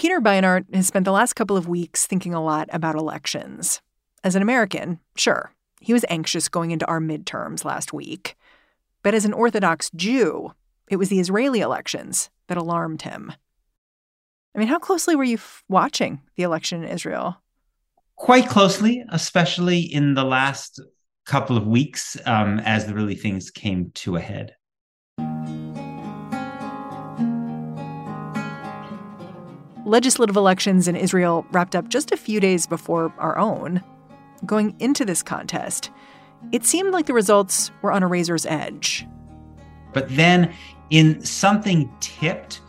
Peter Beinart has spent the last couple of weeks thinking a lot about elections. As an American, sure, he was anxious going into our midterms last week. But as an Orthodox Jew, it was the Israeli elections that alarmed him. I mean, how closely were you f- watching the election in Israel? Quite closely, especially in the last couple of weeks um, as the really things came to a head. Legislative elections in Israel wrapped up just a few days before our own. Going into this contest, it seemed like the results were on a razor's edge. But then, in something tipped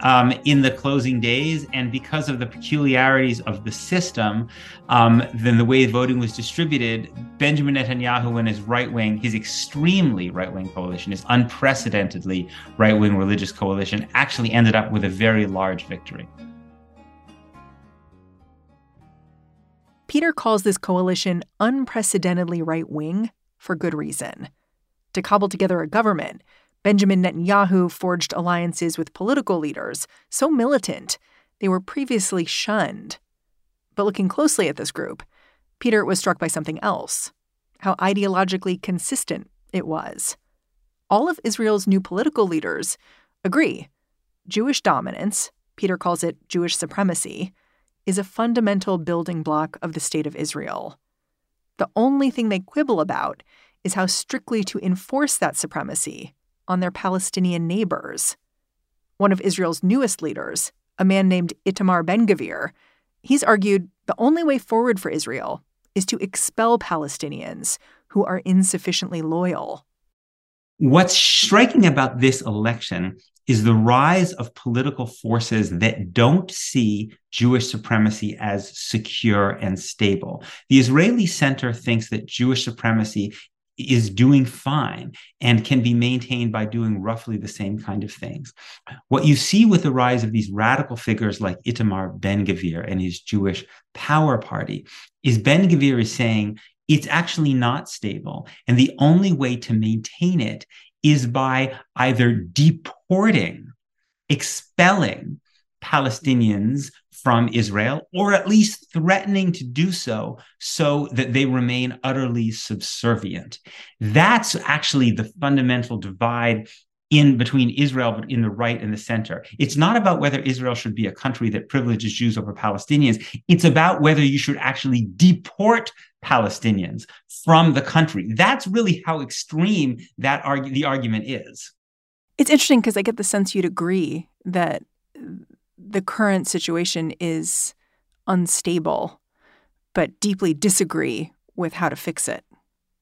um, in the closing days, and because of the peculiarities of the system, um, then the way voting was distributed, Benjamin Netanyahu and his right wing, his extremely right wing coalition, his unprecedentedly right wing religious coalition, actually ended up with a very large victory. Peter calls this coalition unprecedentedly right wing for good reason. To cobble together a government, Benjamin Netanyahu forged alliances with political leaders so militant they were previously shunned. But looking closely at this group, Peter was struck by something else how ideologically consistent it was. All of Israel's new political leaders agree Jewish dominance, Peter calls it Jewish supremacy, is a fundamental building block of the state of Israel. The only thing they quibble about is how strictly to enforce that supremacy on their Palestinian neighbors. One of Israel's newest leaders, a man named Itamar Ben Gvir, he's argued the only way forward for Israel is to expel Palestinians who are insufficiently loyal. What's striking about this election is the rise of political forces that don't see Jewish supremacy as secure and stable. The Israeli center thinks that Jewish supremacy is doing fine and can be maintained by doing roughly the same kind of things. What you see with the rise of these radical figures like Itamar Ben Gvir and his Jewish Power Party is Ben Gvir is saying it's actually not stable. And the only way to maintain it is by either deporting, expelling Palestinians from Israel, or at least threatening to do so, so that they remain utterly subservient. That's actually the fundamental divide in between Israel, but in the right and the center. It's not about whether Israel should be a country that privileges Jews over Palestinians. It's about whether you should actually deport Palestinians from the country. That's really how extreme that arg- the argument is. It's interesting because I get the sense you'd agree that the current situation is unstable, but deeply disagree with how to fix it.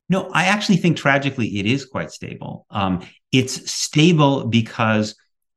No, I actually think tragically it is quite stable. Um, it's stable because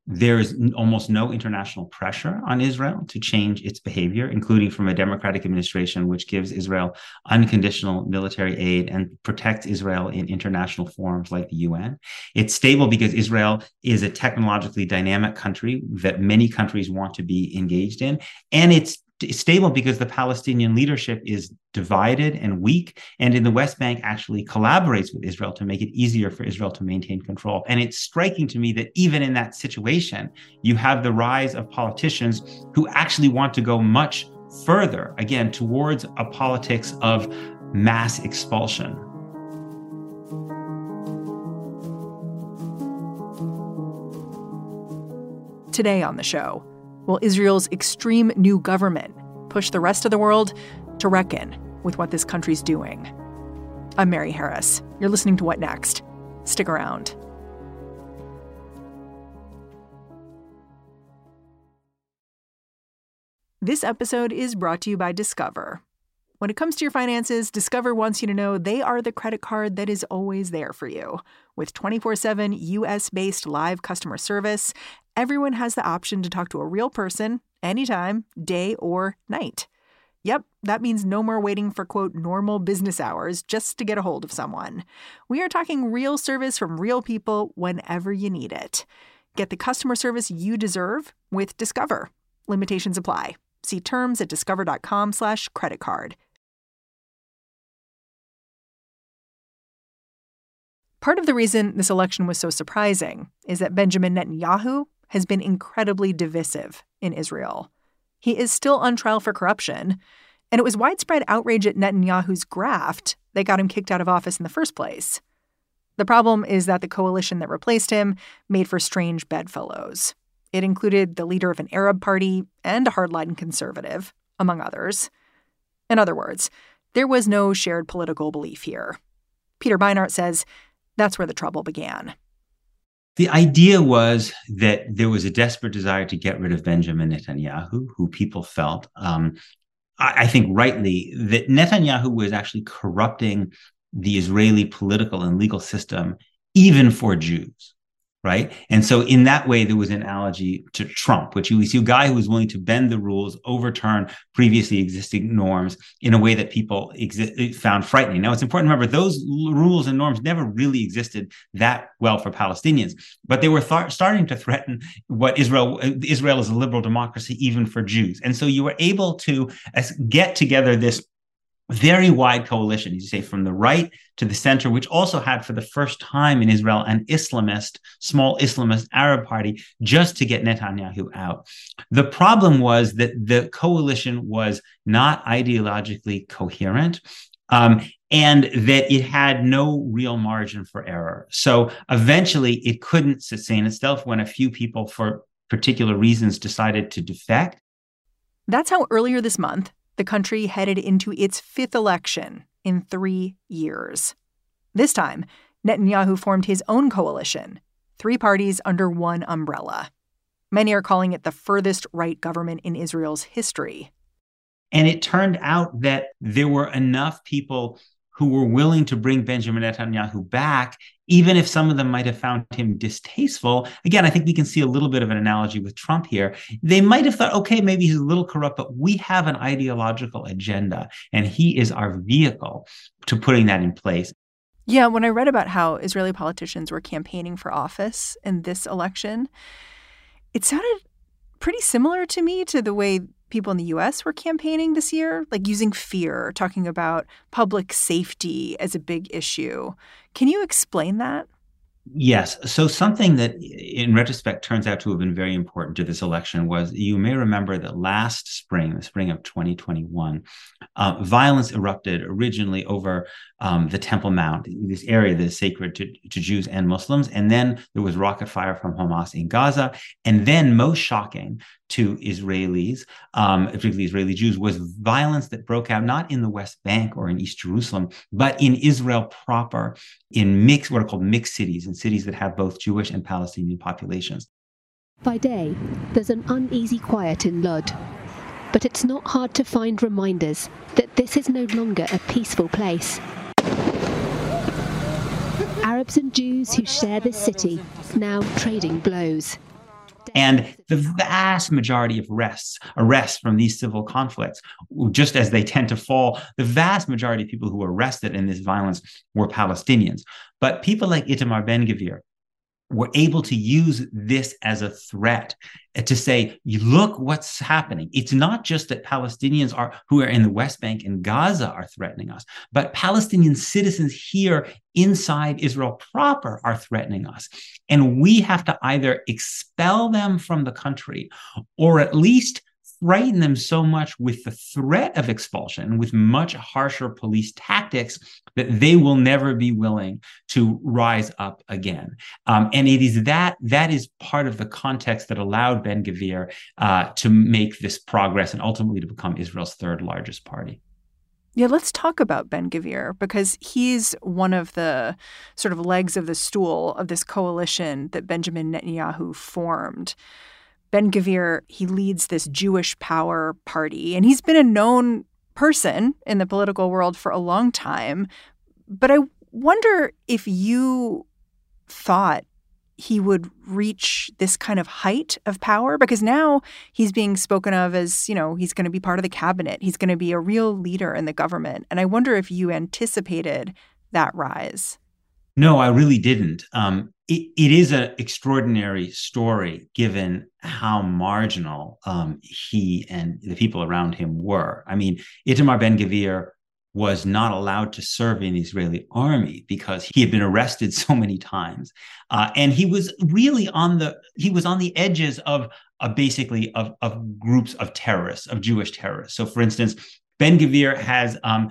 there is almost no international pressure on Israel to change its behavior, including from a democratic administration, which gives Israel unconditional military aid and protects Israel in international forums like the UN. It's stable because Israel is a technologically dynamic country that many countries want to be engaged in. And it's stable because the Palestinian leadership is divided and weak, and in the West Bank actually collaborates with Israel to make it easier for Israel to maintain control. And it's striking to me that even in that situation, you have the rise of politicians who actually want to go much further, again, towards a politics of mass expulsion. Today on the show, will Israel's extreme new government push the rest of the world to reckon with what this country's doing? I'm Mary Harris. You're listening to What Next? Stick around. This episode is brought to you by Discover. When it comes to your finances, Discover wants you to know they are the credit card that is always there for you. With 24 7 US based live customer service, everyone has the option to talk to a real person anytime, day or night. Yep, that means no more waiting for quote normal business hours just to get a hold of someone. We are talking real service from real people whenever you need it. Get the customer service you deserve with Discover. Limitations apply. See terms at discover.com/slash credit card. Part of the reason this election was so surprising is that Benjamin Netanyahu has been incredibly divisive in Israel. He is still on trial for corruption, and it was widespread outrage at Netanyahu's graft that got him kicked out of office in the first place. The problem is that the coalition that replaced him made for strange bedfellows. It included the leader of an Arab party and a hardline conservative, among others. In other words, there was no shared political belief here. Peter Beinart says that's where the trouble began. The idea was that there was a desperate desire to get rid of Benjamin Netanyahu, who people felt, um, I, I think rightly, that Netanyahu was actually corrupting the Israeli political and legal system, even for Jews right? And so in that way, there was an analogy to Trump, which you see a guy who was willing to bend the rules, overturn previously existing norms in a way that people exi- found frightening. Now, it's important to remember those rules and norms never really existed that well for Palestinians, but they were th- starting to threaten what Israel Israel is a liberal democracy even for Jews. And so you were able to uh, get together this very wide coalition, as you say, from the right to the center, which also had for the first time in Israel an Islamist, small Islamist Arab party just to get Netanyahu out. The problem was that the coalition was not ideologically coherent. Um, and that it had no real margin for error. So eventually it couldn't sustain itself when a few people, for particular reasons, decided to defect. That's how earlier this month, the country headed into its fifth election in three years. This time, Netanyahu formed his own coalition, three parties under one umbrella. Many are calling it the furthest right government in Israel's history. And it turned out that there were enough people who were willing to bring Benjamin Netanyahu back, even if some of them might have found him distasteful. Again, I think we can see a little bit of an analogy with Trump here. They might have thought, okay, maybe he's a little corrupt, but we have an ideological agenda, and he is our vehicle to putting that in place. Yeah, when I read about how Israeli politicians were campaigning for office in this election, it sounded pretty similar to me to the way people in the US were campaigning this year, like using fear, talking about public safety as a big issue. Can you explain that? Yes. So, something that in retrospect turns out to have been very important to this election was you may remember that last spring, the spring of 2021, uh, violence erupted originally over um, the Temple Mount, this area that is sacred to, to Jews and Muslims. And then there was rocket fire from Hamas in Gaza. And then, most shocking to Israelis, um, particularly Israeli Jews, was violence that broke out not in the West Bank or in East Jerusalem, but in Israel proper, in mixed, what are called mixed cities, in cities that have both Jewish and Palestinian populations. By day, there's an uneasy quiet in Lod. But it's not hard to find reminders that this is no longer a peaceful place. Arabs and Jews who share this city now trading blows. And the vast majority of arrests, arrests from these civil conflicts, just as they tend to fall, the vast majority of people who were arrested in this violence were Palestinians. But people like Itamar Ben Gvir, were able to use this as a threat to say, look what's happening. It's not just that Palestinians are who are in the West Bank and Gaza are threatening us, but Palestinian citizens here inside Israel proper are threatening us. And we have to either expel them from the country or at least frighten them so much with the threat of expulsion, with much harsher police tactics, that they will never be willing to rise up again. Um, and it is that that is part of the context that allowed Ben Gvir uh, to make this progress and ultimately to become Israel's third largest party. Yeah, let's talk about Ben Gvir because he's one of the sort of legs of the stool of this coalition that Benjamin Netanyahu formed. Ben Gavir, he leads this Jewish Power party, and he's been a known person in the political world for a long time. But I wonder if you thought he would reach this kind of height of power because now he's being spoken of as, you know, he's going to be part of the cabinet. He's going to be a real leader in the government. And I wonder if you anticipated that rise. No, I really didn't. Um, it, it is an extraordinary story given how marginal um, he and the people around him were. I mean, Itamar Ben Gvir was not allowed to serve in the Israeli army because he had been arrested so many times, uh, and he was really on the he was on the edges of basically of of groups of terrorists of Jewish terrorists. So, for instance, Ben Gvir has um,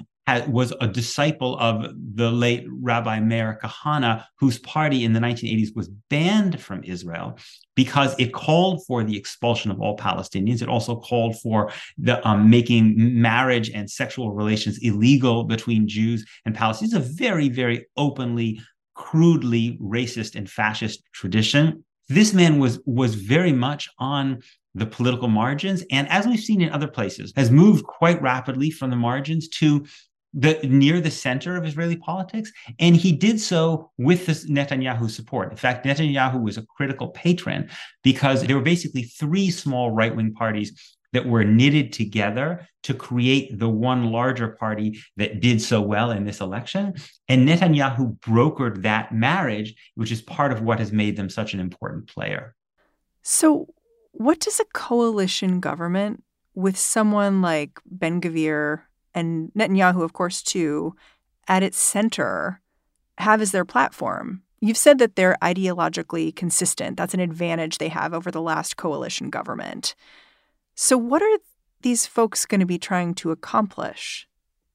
was a disciple of the late Rabbi Meir Kahane, whose party in the 1980s was banned from Israel because it called for the expulsion of all Palestinians. It also called for the um, making marriage and sexual relations illegal between Jews and Palestinians. It's a very, very openly, crudely racist and fascist tradition. This man was was very much on the political margins and as we've seen in other places has moved quite rapidly from the margins to the near the center of Israeli politics, and he did so with this Netanyahu support. In fact, Netanyahu was a critical patron because there were basically three small right-wing parties that were knitted together to create the one larger party that did so well in this election. And Netanyahu brokered that marriage, which is part of what has made them such an important player. So, what does a coalition government with someone like Ben Gvir and Netanyahu, of course, too, at its center, have as their platform. You've said that they're ideologically consistent. That's an advantage they have over the last coalition government. So, what are these folks going to be trying to accomplish?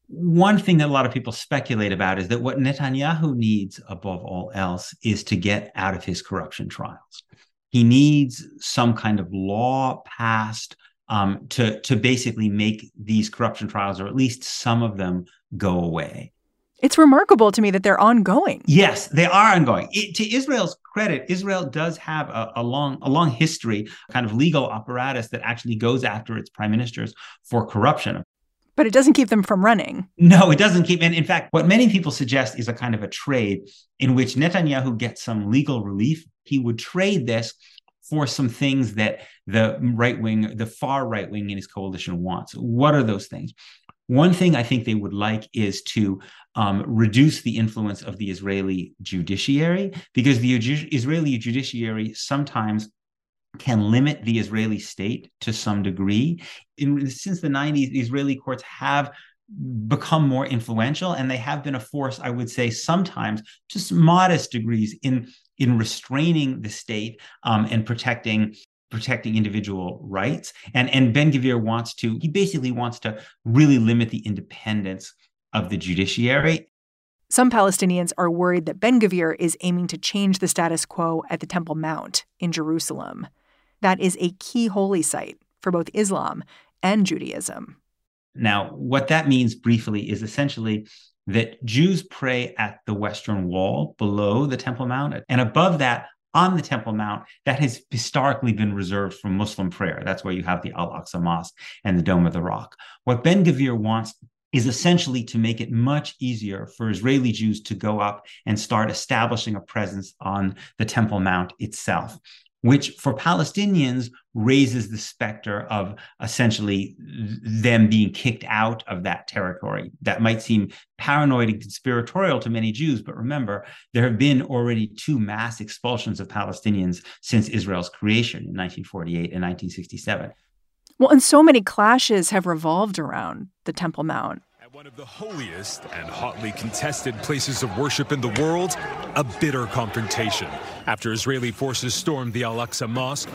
One thing that a lot of people speculate about is that what Netanyahu needs above all else is to get out of his corruption trials. He needs some kind of law passed um, to to basically make these corruption trials, or at least some of them, go away. It's remarkable to me that they're ongoing. Yes, they are ongoing. It, to Israel's credit, Israel does have a, a, long, a long history, kind of legal apparatus that actually goes after its prime ministers for corruption. But it doesn't keep them from running. No, it doesn't keep. And in fact, what many people suggest is a kind of a trade in which Netanyahu gets some legal relief. He would trade this for some things that the right wing, the far right wing in his coalition wants. What are those things? One thing I think they would like is to um, reduce the influence of the Israeli judiciary, because the Israeli judiciary sometimes can limit the Israeli state to some degree. In, since the 90s, Israeli courts have become more influential and they have been a force i would say sometimes just modest degrees in in restraining the state um, and protecting protecting individual rights. And, and Ben Gvir wants to, he basically wants to really limit the independence of the judiciary. Some Palestinians are worried that Ben Gvir is aiming to change the status quo at the Temple Mount in Jerusalem. That is a key holy site for both Islam and Judaism. Now, what that means briefly is essentially that Jews pray at the Western Wall below the Temple Mount, and above that, on the Temple Mount, that has historically been reserved for Muslim prayer. That's where you have the Al Aqsa Mosque and the Dome of the Rock. What Ben Gvir wants is essentially to make it much easier for Israeli Jews to go up and start establishing a presence on the Temple Mount itself which for Palestinians raises the specter of essentially them being kicked out of that territory. That might seem paranoid and conspiratorial to many Jews, but remember, there have been already two mass expulsions of Palestinians since Israel's creation in 1948 and 1967. Well, and so many clashes have revolved around the Temple Mount. One of the holiest and hotly contested places of worship in the world, a bitter confrontation after Israeli forces stormed the Al Aqsa Mosque.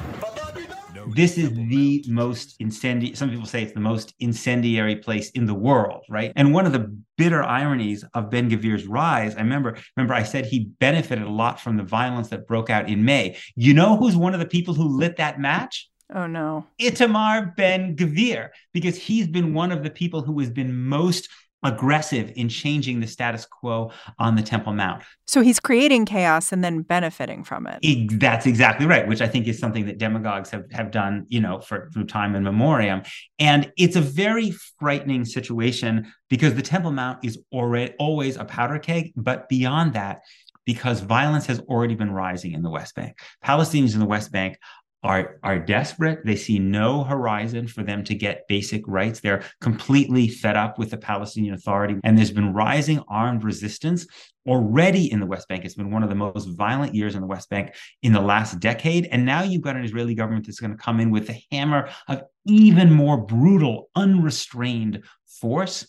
This is the most incendiary, some people say it's the most incendiary place in the world, right? And one of the bitter ironies of Ben Gvir's rise, I remember, remember I said he benefited a lot from the violence that broke out in May. You know who's one of the people who lit that match? Oh no. Itamar Ben Gvir, because he's been one of the people who has been most aggressive in changing the status quo on the Temple Mount. So he's creating chaos and then benefiting from it. that's exactly right, which I think is something that demagogues have, have done, you know, for through time and memoriam. And it's a very frightening situation because the Temple Mount is already always a powder keg, but beyond that, because violence has already been rising in the West Bank. Palestinians in the West Bank are are desperate. They see no horizon for them to get basic rights. They're completely fed up with the Palestinian Authority, and there's been rising armed resistance already in the West Bank. It's been one of the most violent years in the West Bank in the last decade, and now you've got an Israeli government that's going to come in with the hammer of even more brutal, unrestrained force.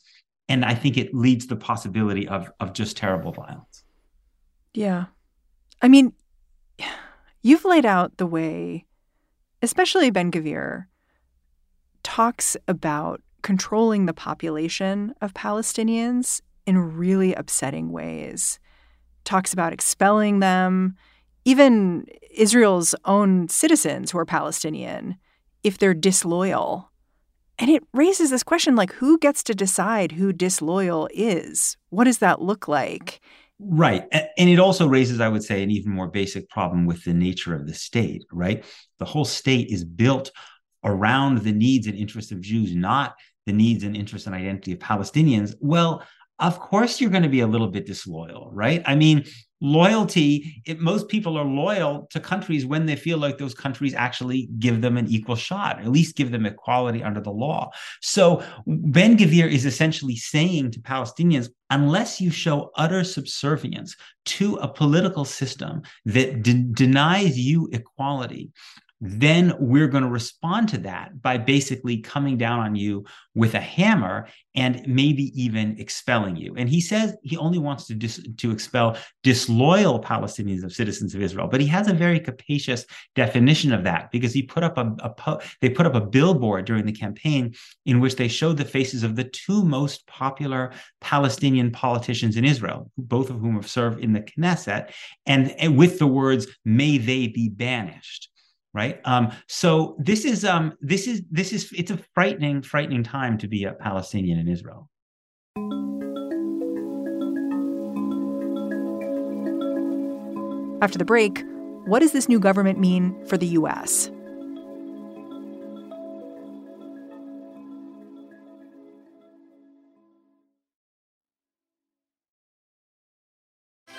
And I think it leads the possibility of of just terrible violence. Yeah, I mean, you've laid out the way especially Ben Gvir, talks about controlling the population of Palestinians in really upsetting ways. Talks about expelling them, even Israel's own citizens who are Palestinian, if they're disloyal. And it raises this question like, who gets to decide who disloyal is? What does that look like? Right. And it also raises, I would say, an even more basic problem with the nature of the state, right? The whole state is built around the needs and interests of Jews, not the needs and interests and identity of Palestinians. Well, of course you're going to be a little bit disloyal, right? I mean, loyalty, it, most people are loyal to countries when they feel like those countries actually give them an equal shot, at least give them equality under the law. So Ben Gvir is essentially saying to Palestinians, unless you show utter subservience to a political system that de- denies you equality, then we're going to respond to that by basically coming down on you with a hammer and maybe even expelling you. And he says he only wants to dis- to expel disloyal Palestinians of citizens of Israel, but he has a very capacious definition of that because he put up a, a they put up a billboard during the campaign in which they showed the faces of the two most popular Palestinian politicians in Israel, both of whom have served in the Knesset, and, and with the words "May they be banished." Right? Um, so this is um, this is this is it's a frightening frightening time to be a palestinian in israel. After the break what does this new government mean for the us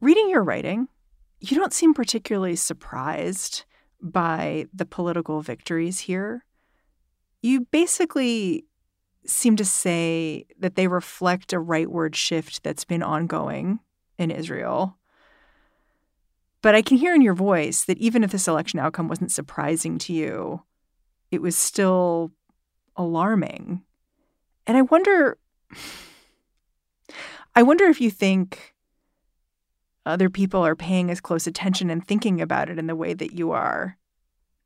Reading your writing, you don't seem particularly surprised by the political victories here. You basically seem to say that they reflect a rightward shift that's been ongoing in Israel. But I can hear in your voice that even if this election outcome wasn't surprising to you, it was still alarming. And I wonder I wonder if you think other people are paying as close attention and thinking about it in the way that you are.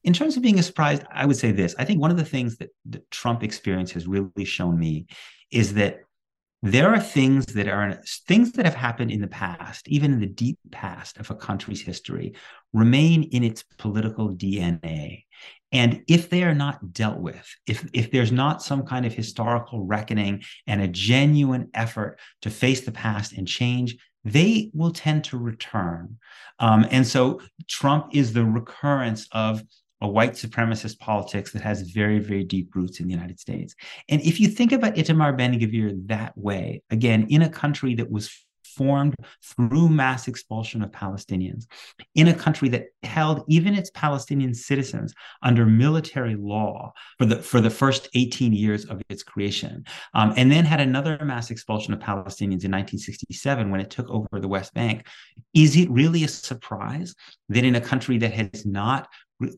In terms of being a surprise, I would say this. I think one of the things that the Trump experience has really shown me is that there are things that are things that have happened in the past, even in the deep past of a country's history, remain in its political DNA. And if they are not dealt with, if, if there's not some kind of historical reckoning and a genuine effort to face the past and change, they will tend to return. Um, and so Trump is the recurrence of a white supremacist politics that has very, very deep roots in the United States. And if you think about Itamar Ben Gvir that way, again, in a country that was formed through mass expulsion of Palestinians in a country that held even its Palestinian citizens under military law for the for the first 18 years of its creation, um, and then had another mass expulsion of Palestinians in 1967 when it took over the West Bank. Is it really a surprise that in a country that has not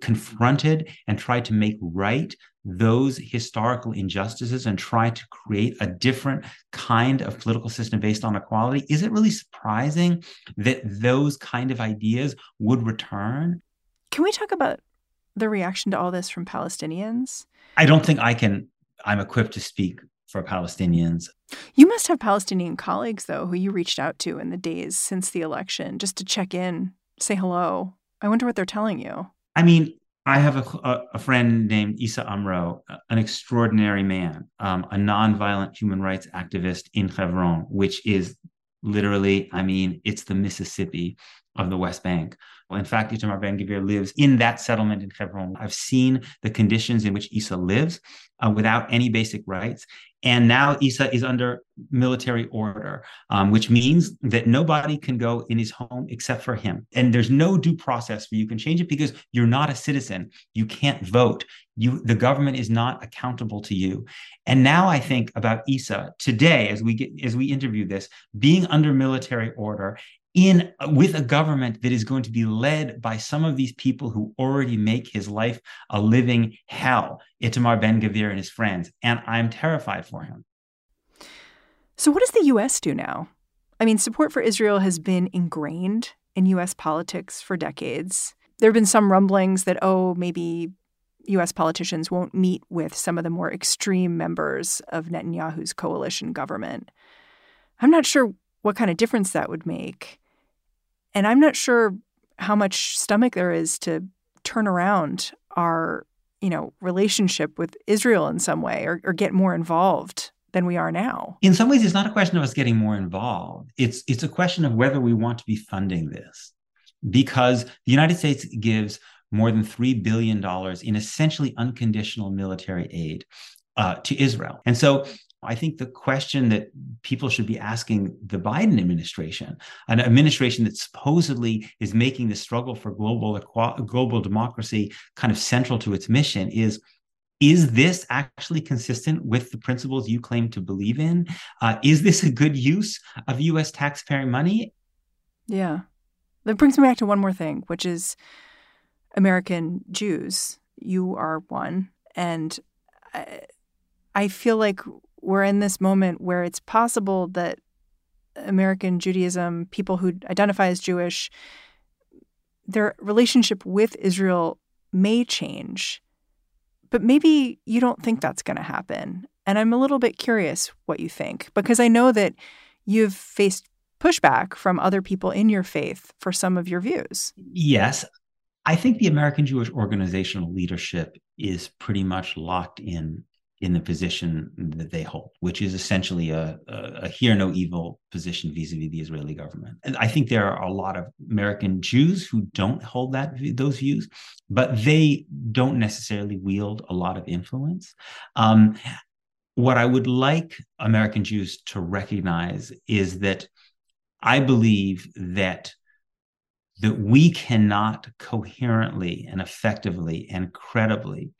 confronted and tried to make right those historical injustices and try to create a different kind of political system based on equality, is it really surprising that those kind of ideas would return? Can we talk about the reaction to all this from Palestinians? I don't think I can, I'm equipped to speak for Palestinians. You must have Palestinian colleagues, though, who you reached out to in the days since the election just to check in, say hello. I wonder what they're telling you. I mean, I have a, a, friend named Isa Amro, an extraordinary man, um, a nonviolent human rights activist in Hebron, which is literally, I mean, it's the Mississippi of the West Bank. Well, in fact, Itamar Ben Gvir lives in that settlement in Hebron. I've seen the conditions in which Isa lives uh, without any basic rights. And now Isa is under military order, um, which means that nobody can go in his home except for him. And there's no due process where you can change it because you're not a citizen. You can't vote. You, the government is not accountable to you. And now I think about Isa today, as we get as we interview this, being under military order in with a government that is going to be led by some of these people who already make his life a living hell Itamar Ben Gvir and his friends and I'm terrified for him. So what does the US do now? I mean support for Israel has been ingrained in US politics for decades. There've been some rumblings that oh maybe US politicians won't meet with some of the more extreme members of Netanyahu's coalition government. I'm not sure what kind of difference that would make. And I'm not sure how much stomach there is to turn around our, you know, relationship with Israel in some way or, or get more involved than we are now. In some ways, it's not a question of us getting more involved. It's it's a question of whether we want to be funding this. Because the United States gives more than $3 billion in essentially unconditional military aid uh, to Israel. And so I think the question that people should be asking the Biden administration, an administration that supposedly is making the struggle for global global democracy kind of central to its mission, is is this actually consistent with the principles you claim to believe in? Uh, is this a good use of U.S. taxpayer money? Yeah, that brings me back to one more thing, which is American Jews. You are one, and I, I feel like we're in this moment where it's possible that American Judaism, people who identify as Jewish, their relationship with Israel may change. But maybe you don't think that's going to happen. And I'm a little bit curious what you think, because I know that you've faced pushback from other people in your faith for some of your views. Yes. I think the American Jewish organizational leadership is pretty much locked in in the position that they hold, which is essentially a, a, a hear no evil position vis-a-vis the Israeli government. And I think there are a lot of American Jews who don't hold that those views, but they don't necessarily wield a lot of influence. Um, what I would like American Jews to recognize is that I believe that that we cannot coherently and effectively and credibly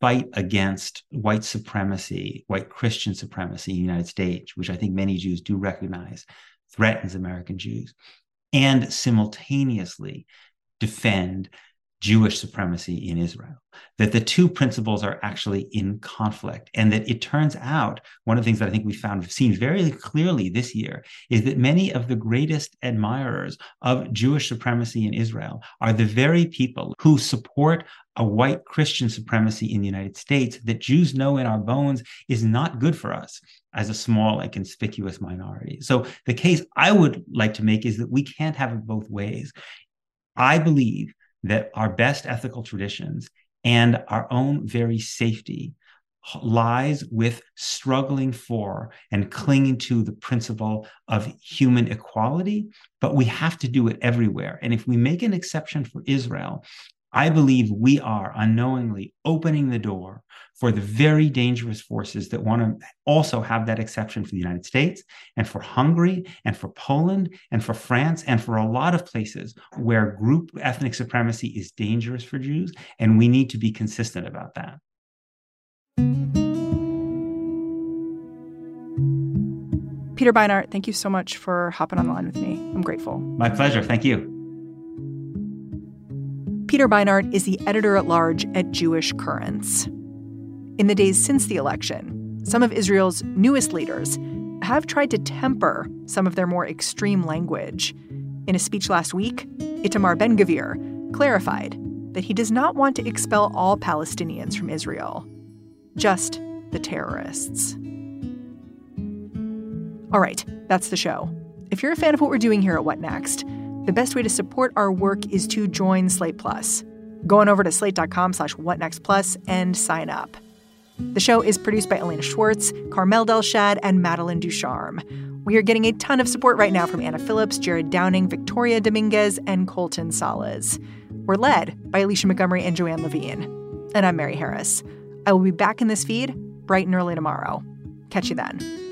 fight against white supremacy, white Christian supremacy in the United States, which I think many Jews do recognize threatens American Jews, and simultaneously defend Jewish supremacy in Israel, that the two principles are actually in conflict. And that it turns out, one of the things that I think we found seen very clearly this year is that many of the greatest admirers of Jewish supremacy in Israel are the very people who support a white Christian supremacy in the United States that Jews know in our bones is not good for us as a small and conspicuous minority. So the case I would like to make is that we can't have it both ways. I believe that our best ethical traditions and our own very safety lies with struggling for and clinging to the principle of human equality, but we have to do it everywhere. And if we make an exception for Israel, I believe we are unknowingly opening the door for the very dangerous forces that want to also have that exception for the United States and for Hungary and for Poland and for France and for a lot of places where group ethnic supremacy is dangerous for Jews. And we need to be consistent about that. Peter Beinart, thank you so much for hopping on the line with me. I'm grateful. My pleasure. Thank you. Peter Beinart is the editor at large at Jewish Currents. In the days since the election, some of Israel's newest leaders have tried to temper some of their more extreme language. In a speech last week, Itamar Ben Gvir clarified that he does not want to expel all Palestinians from Israel, just the terrorists. All right, that's the show. If you're a fan of what we're doing here at What Next, the best way to support our work is to join Slate Plus. Go on over to slate.com slash whatnextplus and sign up. The show is produced by Elena Schwartz, Carmel Delshad, and Madeline Ducharme. We are getting a ton of support right now from Anna Phillips, Jared Downing, Victoria Dominguez, and Colton Salas. We're led by Alicia Montgomery and Joanne Levine. And I'm Mary Harris. I will be back in this feed bright and early tomorrow. Catch you then.